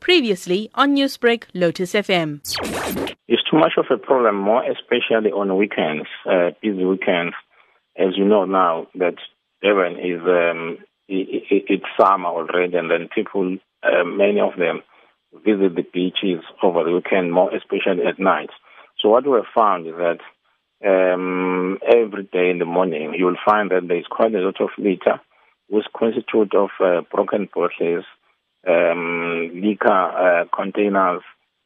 Previously on Newsbreak, Lotus FM. It's too much of a problem, more especially on weekends, uh, busy weekends. As you know now that Durban is um, it, it, it's summer already, and then people, uh, many of them, visit the beaches over the weekend, more especially at night. So what we have found is that um, every day in the morning you will find that there is quite a lot of litter, which constitute of uh, broken bottles, um, liquor uh, containers,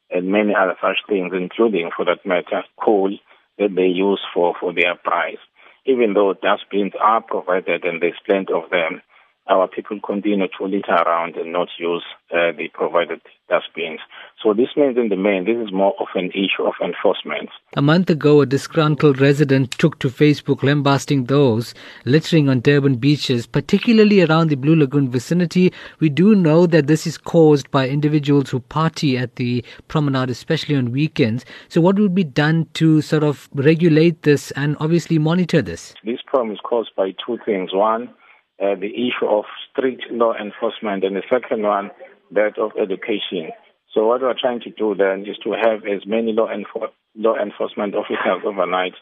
and many other such things, including, for that matter, coal that they use for, for their braais. Even though dustbins are provided and there's plenty of them, our people continue to litter around and not use uh, the provided dustbins. So this means in the main, this is more of an issue of enforcement. A month ago, a disgruntled resident took to Facebook lambasting those littering on Durban beaches, particularly around the Blue Lagoon vicinity. We do know that this is caused by individuals who party at the promenade, especially on weekends. So what would be done to sort of regulate this and obviously monitor this? This problem is caused by two things. One, uh, the issue of strict law enforcement, and the second one, that of education. So what we're trying to do then is to have as many law, enfor- law enforcement officers overnight,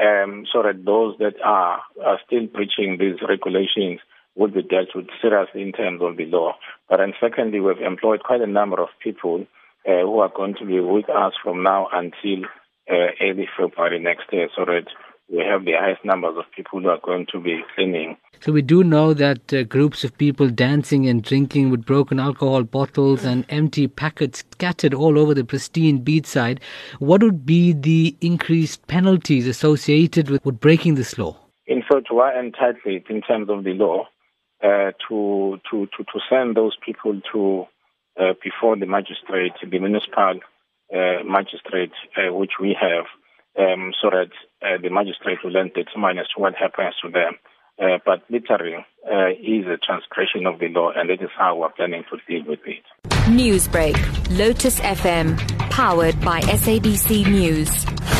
um, so that those that are, are still breaching these regulations would be dealt with seriously in terms of the law. But then secondly, we've employed quite a number of people uh, who are going to be with us from now until uh, early February next year, so that we have the highest numbers of people who are going to be cleaning. So we do know that uh, groups of people dancing and drinking with broken alcohol bottles and empty packets scattered all over the pristine beachside. What would be the increased penalties associated with, with breaking this law? In fact, we are entitled in terms of the law uh, to, to, to, to send those people to uh, before the magistrate, the municipal uh, magistrate, uh, which we have, um, so that uh, the magistrate will then determine as to what happens to them. Uh, but littering uh, is a transgression of the law, and that is how we're planning to deal with it. Newsbreak, Lotus FM, powered by SABC News.